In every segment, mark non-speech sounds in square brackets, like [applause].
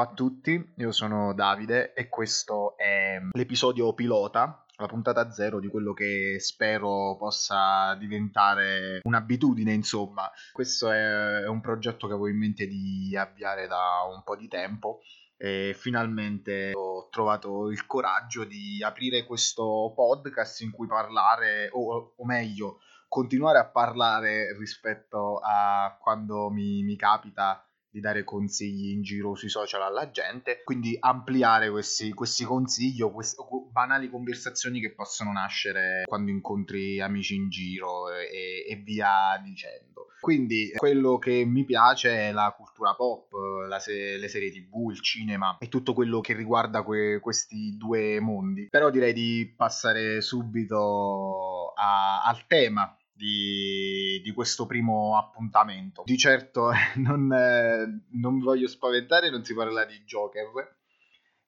Ciao a tutti, io sono Davide e questo è l'episodio pilota, la puntata zero di quello che spero possa diventare un'abitudine, insomma. Questo è un progetto che avevo in mente di avviare da un po' di tempo e finalmente ho trovato il coraggio di aprire questo podcast in cui parlare, o, o meglio, continuare a parlare rispetto a quando mi, mi capita di dare consigli in giro sui social alla gente, quindi ampliare questi, questi consigli o queste banali conversazioni che possono nascere quando incontri amici in giro e, e via dicendo. Quindi quello che mi piace è la cultura pop, se- le serie tv, il cinema e tutto quello che riguarda que- questi due mondi. Però direi di passare subito a- al tema di, di, questo primo appuntamento. Di certo [laughs] non, eh, non voglio spaventare, non si parla di Joker,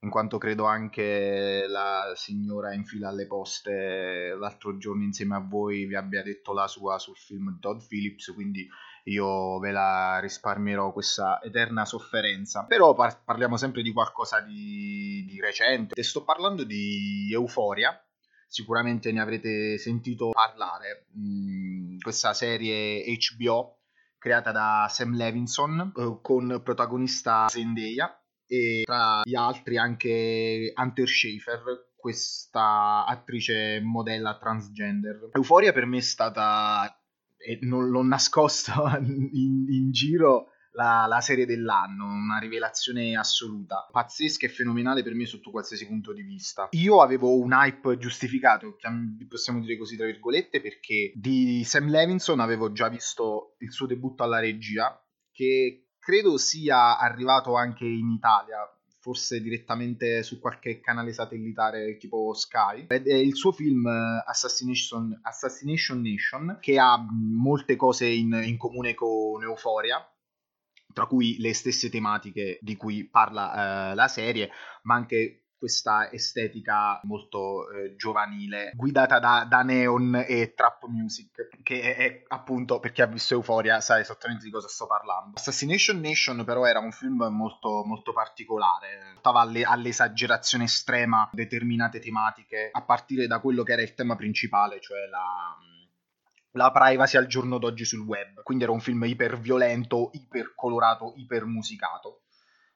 in quanto credo anche la signora in fila alle poste l'altro giorno insieme a voi vi abbia detto la sua sul film Todd Phillips, quindi io ve la risparmierò questa eterna sofferenza. Però par- parliamo sempre di qualcosa di, di recente. Te sto parlando di Euforia, sicuramente ne avrete sentito parlare. Mm, questa serie HBO creata da Sam Levinson eh, con protagonista Zendaya e tra gli altri anche Hunter Schaefer, questa attrice modella transgender. Euforia per me è stata, e non l'ho nascosto [laughs] in, in giro, la, la, serie dell'anno, una rivelazione assoluta, pazzesca e fenomenale per me sotto qualsiasi punto di vista. Io avevo un hype giustificato, possiamo dire così tra virgolette, perché di Sam Levinson avevo già visto il suo debutto alla regia, che credo sia arrivato anche in Italia, forse direttamente su qualche canale satellitare tipo Sky. Ed è il suo film eh, Assassination, Assassination Nation, che ha molte cose in, in comune con Euphoria, tra cui le stesse tematiche di cui parla eh, la serie, ma anche questa estetica molto eh, giovanile, guidata da, da, neon e trap music, che è, è, appunto, per chi ha visto Euphoria sa esattamente di cosa sto parlando. Assassination Nation però era un film molto, molto particolare, portava alle, all'esagerazione estrema determinate tematiche, a partire da quello che era il tema principale, cioè la la privacy al giorno d'oggi sul web. Quindi era un film iper violento, iper colorato, iper musicato.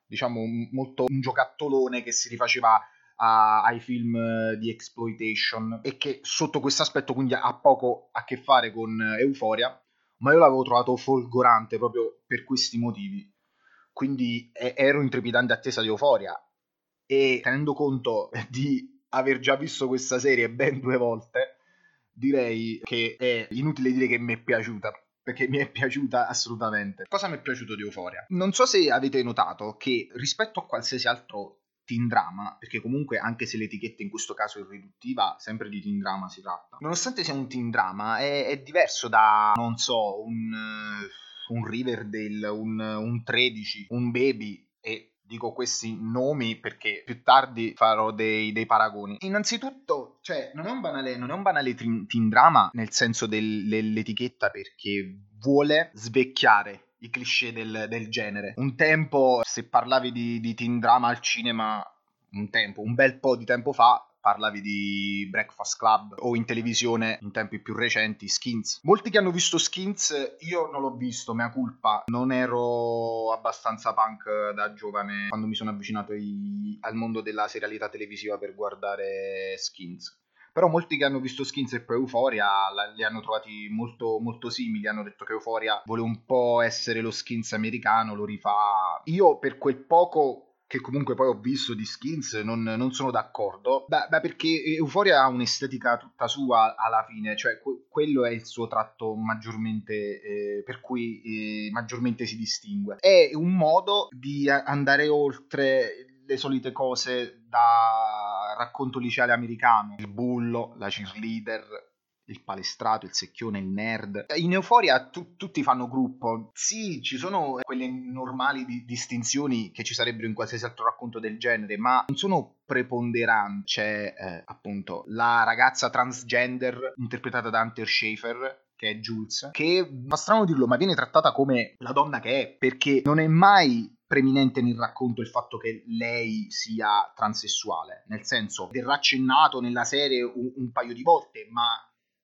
Diciamo un, molto un giocattolone che si rifaceva a, ai film di exploitation e che sotto questo aspetto quindi ha poco a che fare con Euphoria, ma io l'avevo trovato folgorante proprio per questi motivi. Quindi ero in trepidante attesa di Euphoria e tenendo conto di aver già visto questa serie ben due volte, direi che è inutile dire che mi è piaciuta perché mi è piaciuta assolutamente. Cosa mi è piaciuto di Euphoria? Non so se avete notato che rispetto a qualsiasi altro teen drama, perché comunque anche se l'etichetta in questo caso è riduttiva, sempre di teen drama si tratta. Nonostante sia un teen drama, è, è diverso da, non so, un, un Riverdale, un, un 13, un Baby e dico questi nomi perché più tardi farò dei, dei paragoni. Innanzitutto, cioè, non è un banale, non è un banale teen, teen drama nel senso del, dell'etichetta perché vuole svecchiare i cliché del, del, genere. Un tempo, se parlavi di, di teen drama al cinema, un tempo, un bel po' di tempo fa, parlavi di Breakfast Club o in televisione in tempi più recenti Skins. Molti che hanno visto Skins, io non l'ho visto, mea culpa, non ero abbastanza punk da giovane quando mi sono avvicinato ai, al mondo della serialità televisiva per guardare Skins però molti che hanno visto Skins e poi Euphoria li hanno trovati molto, molto simili, hanno detto che Euphoria vuole un po' essere lo Skins americano, lo rifà. Io per quel poco che comunque poi ho visto di skins, non, non sono d'accordo. Beh, beh, perché Euphoria ha un'estetica tutta sua alla fine, cioè que- quello è il suo tratto maggiormente eh, per cui eh, maggiormente si distingue. È un modo di andare oltre le solite cose da racconto liceale americano, il bullo, la cheerleader, il palestrato, il secchione, il nerd. In Euforia tu, tutti fanno gruppo. Sì, ci sono quelle normali di, distinzioni che ci sarebbero in qualsiasi altro racconto del genere, ma non sono preponderanti. C'è eh, appunto la ragazza transgender interpretata da Hunter Schaefer che è Jules, che fa strano dirlo, ma viene trattata come la donna che è, perché non è mai preminente nel racconto il fatto che lei sia transessuale, nel senso verrà accennato nella serie un, un paio di volte, ma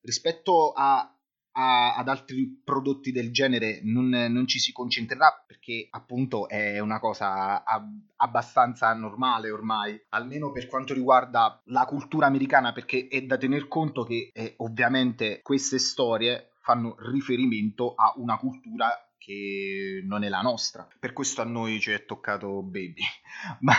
rispetto a a, ad altri prodotti del genere non, non, ci si concentrerà perché appunto è una cosa a, abbastanza normale ormai, almeno per quanto riguarda la cultura americana, perché è da tener conto che eh, ovviamente queste storie fanno riferimento a una cultura che non è la nostra. Per questo a noi ci è toccato Baby. [laughs] Ma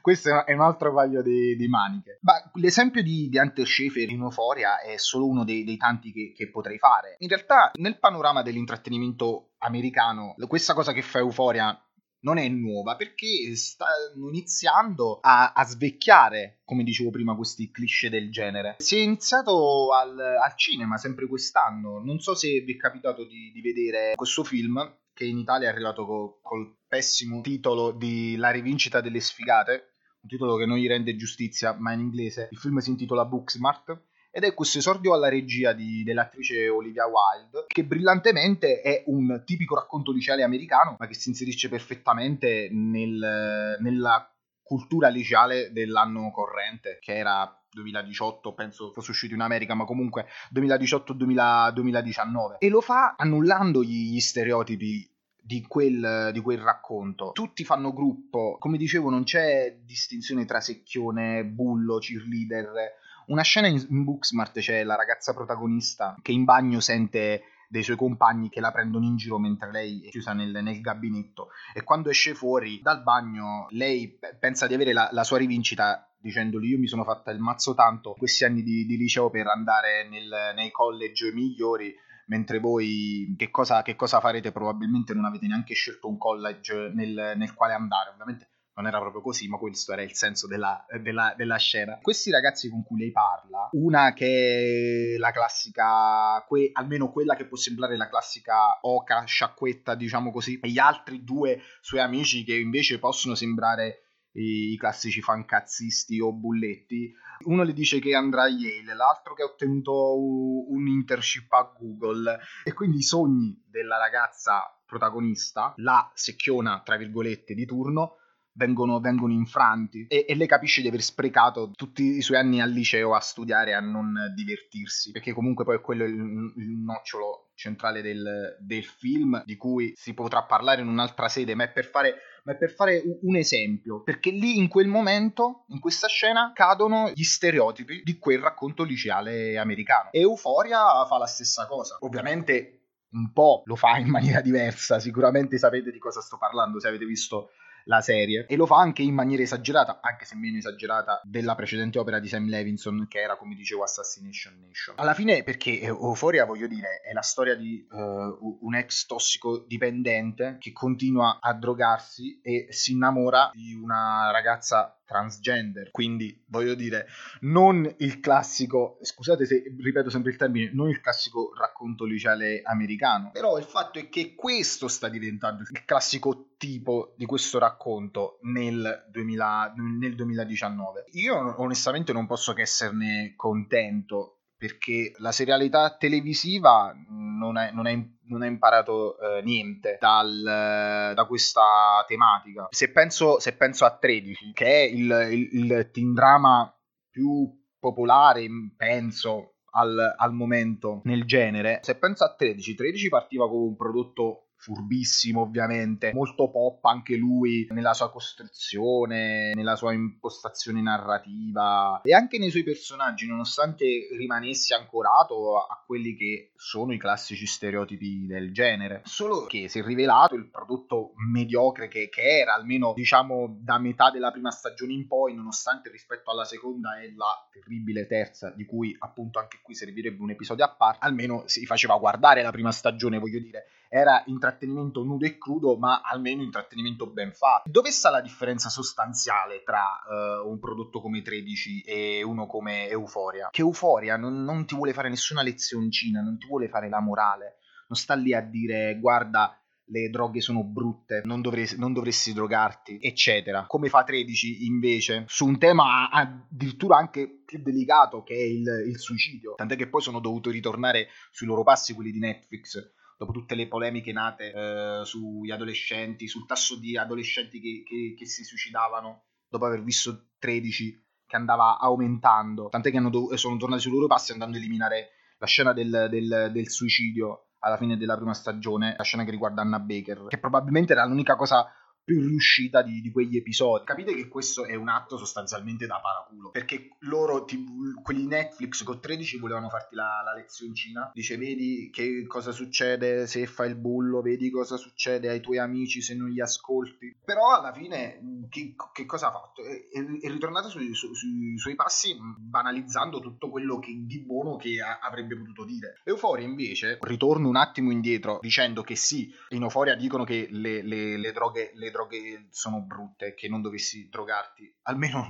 questo è un altro paio di, di maniche. Ma l'esempio di, di Hunter Schaefer in Euphoria è solo uno dei, dei tanti che, che, potrei fare. In realtà, nel panorama dell'intrattenimento americano, questa cosa che fa Euphoria non è nuova perché stanno iniziando a, a, svecchiare, come dicevo prima, questi cliché del genere. Si è iniziato al, al cinema sempre quest'anno. Non so se vi è capitato di, di vedere questo film che in Italia è arrivato co, col pessimo titolo di La rivincita delle sfigate. Un titolo che non gli rende giustizia, ma in inglese il film si intitola Booksmart ed è questo esordio alla regia di, dell'attrice Olivia Wilde, che brillantemente è un tipico racconto liceale americano, ma che si inserisce perfettamente nel, nella cultura liceale dell'anno corrente, che era 2018, penso fosse uscito in America, ma comunque 2018-2019. E lo fa annullando gli, gli stereotipi di quel, di quel, racconto. Tutti fanno gruppo, come dicevo, non c'è distinzione tra secchione, bullo, cheerleader una scena in, in Booksmart c'è la ragazza protagonista che in bagno sente dei suoi compagni che la prendono in giro mentre lei è chiusa nel, nel gabinetto. E quando esce fuori dal bagno lei pensa di avere la, la sua rivincita dicendogli io mi sono fatta il mazzo tanto questi anni di, di liceo per andare nel, nei college migliori mentre voi che cosa, che cosa, farete? Probabilmente non avete neanche scelto un college nel, nel quale andare. Ovviamente non era proprio così, ma questo era il senso della, della, della, scena. Questi ragazzi con cui lei parla, una che è la classica, que, almeno quella che può sembrare la classica oca, sciacquetta, diciamo così, e gli altri due suoi amici che invece possono sembrare i, i classici fancazzisti o bulletti. Uno le dice che andrà a Yale, l'altro che ha ottenuto un internship a Google e quindi i sogni della ragazza protagonista, la secchiona tra virgolette di turno, vengono, vengono infranti e, e, lei capisce di aver sprecato tutti i suoi anni al liceo a studiare a non divertirsi perché comunque poi quello è il, il nocciolo centrale del, del, film di cui si potrà parlare in un'altra sede ma è per fare è per fare un esempio, perché lì in quel momento, in questa scena, cadono gli stereotipi di quel racconto liceale americano. E Euphoria fa la stessa cosa. Ovviamente un po' lo fa in maniera [laughs] diversa, sicuramente sapete di cosa sto parlando se avete visto la serie e lo fa anche in maniera esagerata, anche se meno esagerata della precedente opera di Sam Levinson che era come dicevo Assassination Nation. Alla fine perché Euphoria voglio dire è la storia di uh, un ex tossico dipendente che continua a drogarsi e si innamora di una ragazza transgender, quindi voglio dire, non il classico, scusate se ripeto sempre il termine, non il classico racconto liceale americano, però il fatto è che questo sta diventando il classico tipo di questo racconto nel, 2000, nel 2019. Io onestamente non posso che esserne contento perché la serialità televisiva non, è, non, è, non ha imparato eh, niente dal, da questa tematica. Se penso, se penso, a 13, che è il, il, il teen drama più popolare, penso, al, al, momento nel genere, se penso a 13, 13 partiva come un prodotto furbissimo ovviamente, molto pop anche lui nella sua costruzione, nella sua impostazione narrativa. E anche nei suoi personaggi, nonostante rimanesse ancorato a quelli che sono i classici stereotipi del genere. Solo che si è rivelato il prodotto mediocre che, che era, almeno diciamo da metà della prima stagione in poi, nonostante rispetto alla seconda e la terribile terza, di cui appunto anche qui servirebbe un episodio a parte, almeno si faceva guardare la prima stagione, voglio dire era intrattenimento nudo e crudo, ma almeno intrattenimento ben fatto. Dove sta la differenza sostanziale tra uh, un prodotto come 13 e uno come Euphoria? Che Euphoria non, non ti vuole fare nessuna lezioncina, non ti vuole fare la morale, non sta lì a dire guarda le droghe sono brutte, non dovresti, non dovresti, drogarti, eccetera. Come fa 13 invece su un tema addirittura anche più delicato che è il, il suicidio. Tant'è che poi sono dovuto ritornare sui loro passi quelli di Netflix dopo tutte le polemiche nate eh, sugli adolescenti, sul tasso di adolescenti che, che, che, si suicidavano dopo aver visto 13 che andava aumentando, tant'è che dov- sono tornati sui loro passi andando a eliminare la scena del, del, del suicidio alla fine della prima stagione, la scena che riguarda Anna Baker, che probabilmente era l'unica cosa più riuscita di, di, quegli episodi. Capite che questo è un atto sostanzialmente da paraculo, perché loro, ti, quelli Netflix con 13 volevano farti la, la lezioncina, dice vedi che cosa succede se fai il bullo, vedi cosa succede ai tuoi amici se non li ascolti, però alla fine che, che cosa ha fatto? È, è ritornata sui, su, sui suoi passi banalizzando tutto quello che, di buono che a, avrebbe potuto dire. Euforia invece, ritorno un attimo indietro dicendo che sì, in Euforia dicono che le, le, le droghe... Le droghe sono brutte, che non dovessi drogarti, almeno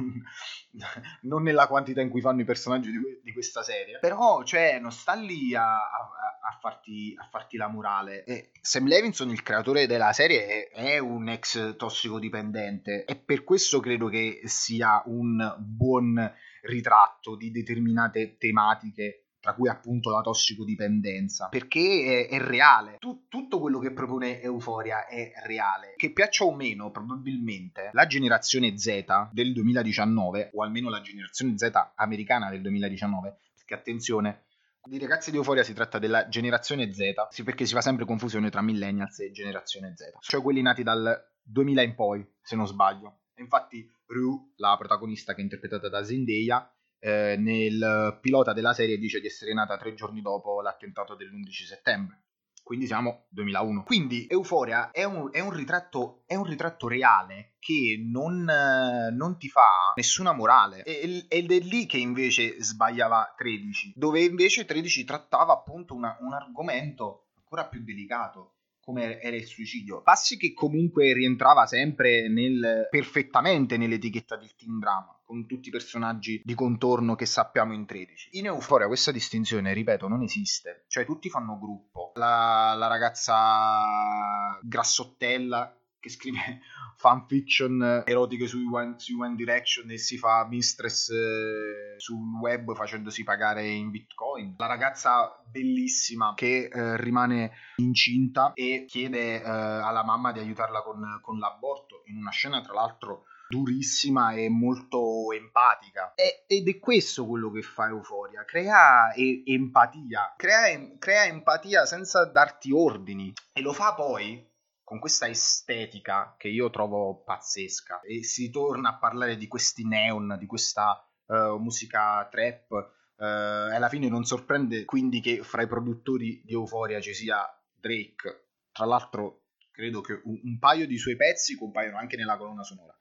[laughs] non nella quantità in cui fanno i personaggi di, di questa serie. Però, cioè, non sta lì a, a, a, farti, a farti, la morale. E Sam Levinson, il creatore della serie, è, è un ex tossicodipendente e per questo credo che sia un buon ritratto di determinate tematiche tra cui appunto la tossicodipendenza, perché è, è reale. Tu, tutto quello che propone Euforia è reale. Che piaccia o meno, probabilmente la generazione Z del 2019, o almeno la generazione Z americana del 2019, perché attenzione, di ragazzi di Euforia si tratta della generazione Z, sì, perché si fa sempre confusione tra millennials e generazione Z, cioè quelli nati dal 2000 in poi, se non sbaglio. Infatti Rue, la protagonista che è interpretata da Zendaya, eh, nel pilota della serie dice di essere nata tre giorni dopo l'attentato dell'11 settembre. Quindi siamo 2001. Quindi Euforia è un, è un, ritratto, è un ritratto, reale che non, non, ti fa nessuna morale. ed è lì che invece sbagliava 13, dove invece 13 trattava appunto una, un argomento ancora più delicato come era il suicidio. Passi che comunque rientrava sempre nel, perfettamente nell'etichetta del teen drama, con tutti i personaggi di contorno che sappiamo in 13. In Euphoria questa distinzione, ripeto, non esiste. Cioè tutti fanno gruppo. La, la ragazza grassottella che scrive [laughs] fanfiction erotiche su One, su One Direction e si fa mistress eh, sul web facendosi pagare in bitcoin. La ragazza bellissima che eh, rimane incinta e chiede eh, alla mamma di aiutarla con, con l'aborto in una scena tra l'altro durissima e molto empatica. E, ed è questo quello che fa Euforia, crea e- empatia, crea, crea empatia senza darti ordini e lo fa poi con questa estetica che io trovo pazzesca e si torna a parlare di questi neon, di questa uh, musica trap uh, alla fine non sorprende quindi che fra i produttori di Euphoria ci sia Drake. Tra l'altro credo che un, un paio di suoi pezzi compaiono anche nella colonna sonora.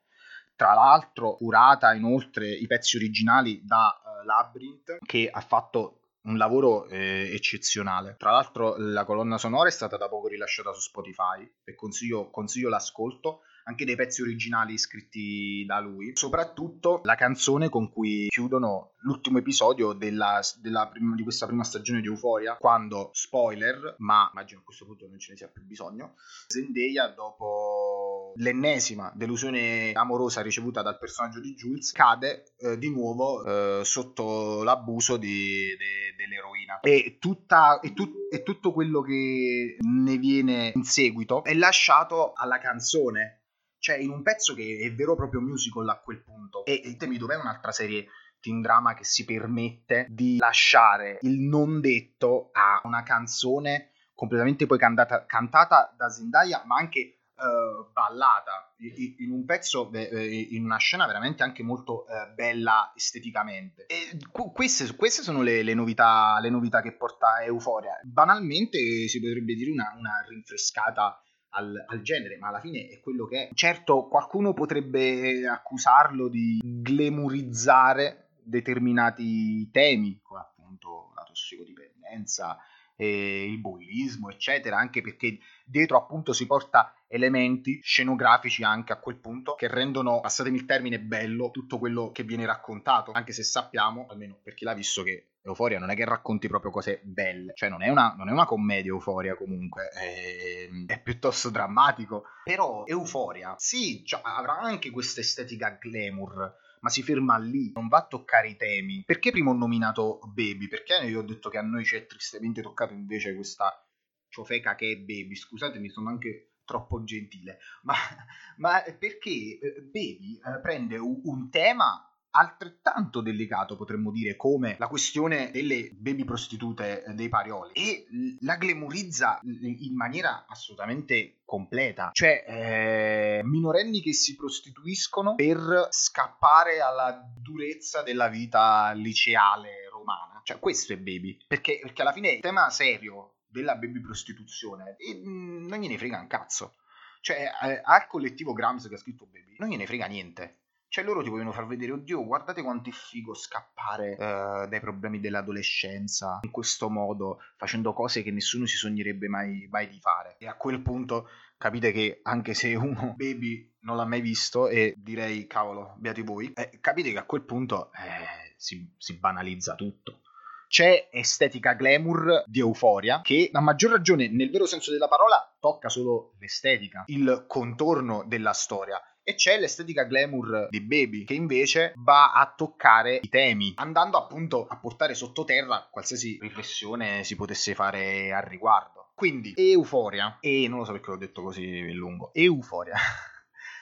Tra l'altro curata inoltre i pezzi originali da uh, Labyrinth che ha fatto un lavoro eh, eccezionale. Tra l'altro la colonna sonora è stata da poco rilasciata su Spotify e consiglio, consiglio l'ascolto anche dei pezzi originali scritti da lui, soprattutto la canzone con cui chiudono l'ultimo episodio della, della prim- di questa prima stagione di Euphoria, quando, spoiler, ma immagino a questo punto non ce ne sia più bisogno, Zendaya dopo l'ennesima delusione amorosa ricevuta dal personaggio di Jules cade eh, di nuovo eh, sotto l'abuso di, de, dell'eroina e, tutta, e, tu, e tutto quello che ne viene in seguito è lasciato alla canzone cioè in un pezzo che è vero proprio musical a quel punto. E ditemi dov'è un'altra serie teen drama che si permette di lasciare il non detto a una canzone completamente poi cantata, cantata da Zendaya, ma anche uh, ballata in un pezzo, in una scena veramente anche molto uh, bella esteticamente. E queste, queste sono le, le, novità, le, novità, che porta Euforia. Banalmente si potrebbe dire una, una rinfrescata al, al, genere, ma alla fine è quello che è. Certo, qualcuno potrebbe accusarlo di glamorizzare determinati temi, come appunto la tossicodipendenza, eh, il bullismo, eccetera, anche perché dietro appunto si porta elementi scenografici anche a quel punto che rendono, passatemi il termine, bello tutto quello che viene raccontato, anche se sappiamo, almeno per chi l'ha visto, che Euforia non è che racconti proprio cose belle, cioè non è una, non è una commedia Euforia comunque, è, è, piuttosto drammatico, però Euforia sì, cioè, avrà anche questa estetica glamour, ma si ferma lì, non va a toccare i temi. Perché prima ho nominato Baby? Perché io ho detto che a noi ci è tristemente toccato invece questa ciofeca che è Baby, scusatemi, sono anche troppo gentile, ma, [laughs] ma perché eh, Baby eh, prende un, un tema altrettanto delicato, potremmo dire, come la questione delle baby prostitute dei parioli e la glamorizza in maniera assolutamente completa. Cioè, eh, minorenni che si prostituiscono per scappare alla durezza della vita liceale romana. Cioè, questo è baby. Perché, perché alla fine il tema serio della baby prostituzione e mm, non gliene frega un cazzo. Cioè, eh, al collettivo Grams che ha scritto Baby, non gliene frega niente. Cioè, loro ti vogliono far vedere, oddio, guardate quanto è figo scappare uh, dai problemi dell'adolescenza in questo modo, facendo cose che nessuno si sognerebbe mai, mai, di fare. E a quel punto capite che anche se uno [laughs] baby non l'ha mai visto, e direi, cavolo, beati voi, eh, capite che a quel punto eh, si, si banalizza tutto c'è estetica glamour di euforia che a maggior ragione nel vero senso della parola tocca solo l'estetica, il contorno della storia e c'è l'estetica glamour di Baby che invece va a toccare i temi andando appunto a portare sottoterra qualsiasi riflessione si potesse fare al riguardo. Quindi euforia e non lo so perché l'ho detto così lungo euforia [laughs]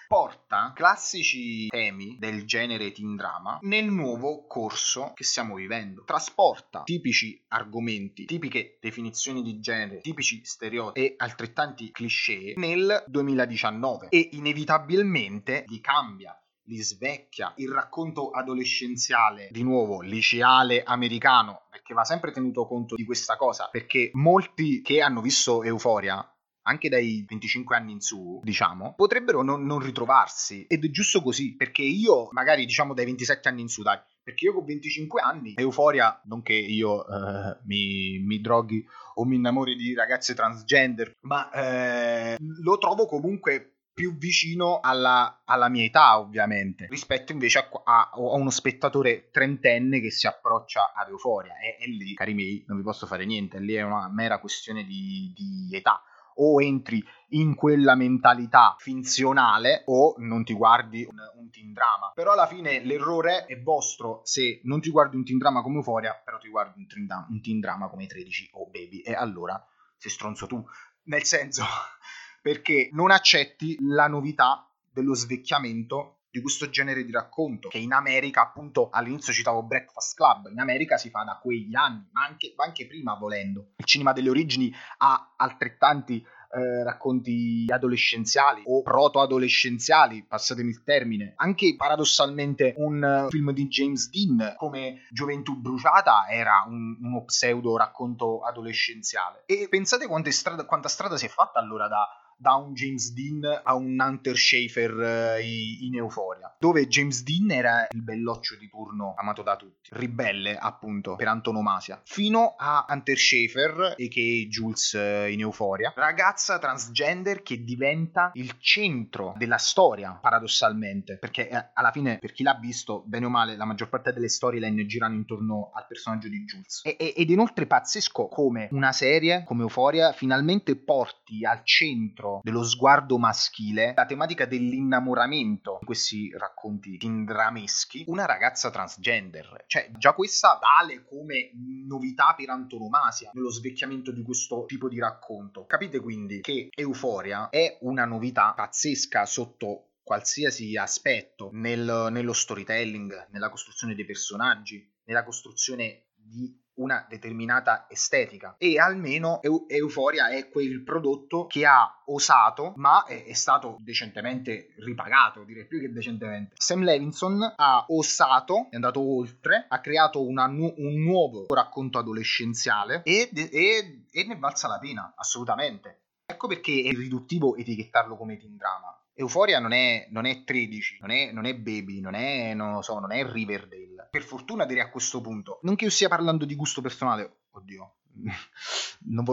porta classici temi del genere teen drama nel nuovo corso che stiamo vivendo. Trasporta tipici argomenti, tipiche definizioni di genere, tipici stereotipi e altrettanti cliché nel 2019 e inevitabilmente li cambia li svecchia. Il racconto adolescenziale, di nuovo, liceale americano, perché va sempre tenuto conto di questa cosa, perché molti che hanno visto Euforia anche dai 25 anni in su, diciamo, potrebbero non, non, ritrovarsi. Ed è giusto così, perché io, magari diciamo dai 27 anni in su, dai, perché io con 25 anni, euforia, non che io eh, mi, mi, droghi o mi innamori di ragazze transgender, ma eh, lo trovo comunque più vicino alla, alla, mia età, ovviamente, rispetto invece a, a, a, uno spettatore trentenne che si approccia ad Euforia. E, e, lì, cari miei, non vi posso fare niente, lì è una mera questione di, di età o entri in quella mentalità finzionale o non ti guardi un, un teen drama. Però alla fine l'errore è vostro se non ti guardi un teen drama come Euphoria, però ti guardi un teen, drama, un teen drama come 13 o Baby e allora sei stronzo tu. Nel senso, [laughs] perché non accetti la novità dello svecchiamento di questo genere di racconto che in America appunto all'inizio citavo Breakfast Club in America si fa da quegli anni ma anche, anche prima volendo il cinema delle origini ha altrettanti eh, racconti adolescenziali o proto-adolescenziali, passatemi il termine. Anche paradossalmente un film di James Dean come Gioventù bruciata era un, uno pseudo racconto adolescenziale. E pensate strada, quanta strada si è fatta allora da da un James Dean a un Hunter Schaefer eh, in Euforia, dove James Dean era il belloccio di turno amato da tutti, ribelle appunto per antonomasia, fino a Hunter Schaefer e che Jules eh, in Euforia, ragazza transgender che diventa il centro della storia, paradossalmente, perché eh, alla fine per chi l'ha visto, bene o male, la maggior parte delle storyline girano intorno al personaggio di Jules. E, ed inoltre pazzesco come una serie come Euforia finalmente porti al centro centro dello sguardo maschile la tematica dell'innamoramento in questi racconti tindrameschi una ragazza transgender. Cioè, già questa vale come novità per antonomasia nello svecchiamento di questo tipo di racconto. Capite quindi che Euforia è una novità pazzesca sotto qualsiasi aspetto nel, nello storytelling, nella costruzione dei personaggi, nella costruzione di una determinata estetica. E almeno Eu- Euphoria è quel prodotto che ha osato ma è, è, stato decentemente ripagato direi più che decentemente. Sam Levinson ha osato è andato oltre ha creato nu- un nuovo racconto adolescenziale e, e, e ne valsa la pena assolutamente. Ecco perché è riduttivo etichettarlo come teen drama Euforia non è, non è 13, non è, non è, Baby, non è, non so, non è Riverdale. Per fortuna direi a questo punto. Non che io stia parlando di gusto personale, oddio, [laughs] non,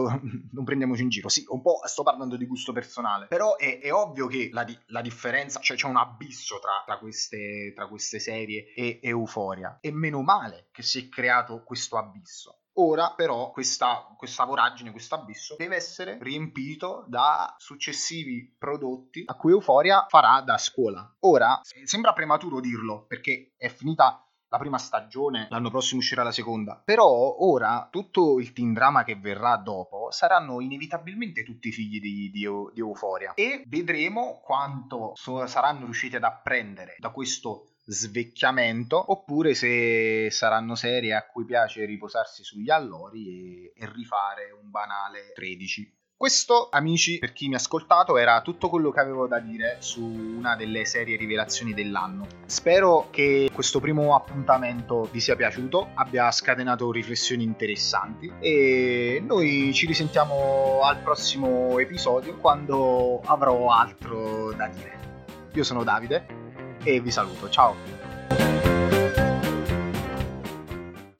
non, prendiamoci in giro. Sì, un po' sto parlando di gusto personale, però è, è ovvio che la, la, differenza, cioè c'è un abisso tra, tra, queste, tra queste serie e Euforia. E meno male che si è creato questo abisso. Ora però questa, questa voragine, questo abisso deve essere riempito da successivi prodotti a cui Euforia farà da scuola. Ora, sembra prematuro dirlo perché è finita la prima stagione, l'anno prossimo uscirà la seconda. Però ora tutto il teen drama che verrà dopo saranno inevitabilmente tutti figli di, di, di Euphoria e vedremo quanto so, saranno riusciti ad apprendere da questo svecchiamento oppure se saranno serie a cui piace riposarsi sugli allori e, e rifare un banale 13. Questo, amici, per chi mi ha ascoltato, era tutto quello che avevo da dire su una delle serie rivelazioni dell'anno. Spero che questo primo appuntamento vi sia piaciuto, abbia scatenato riflessioni interessanti e noi ci risentiamo al prossimo episodio quando avrò altro da dire. Io sono Davide e vi saluto, ciao!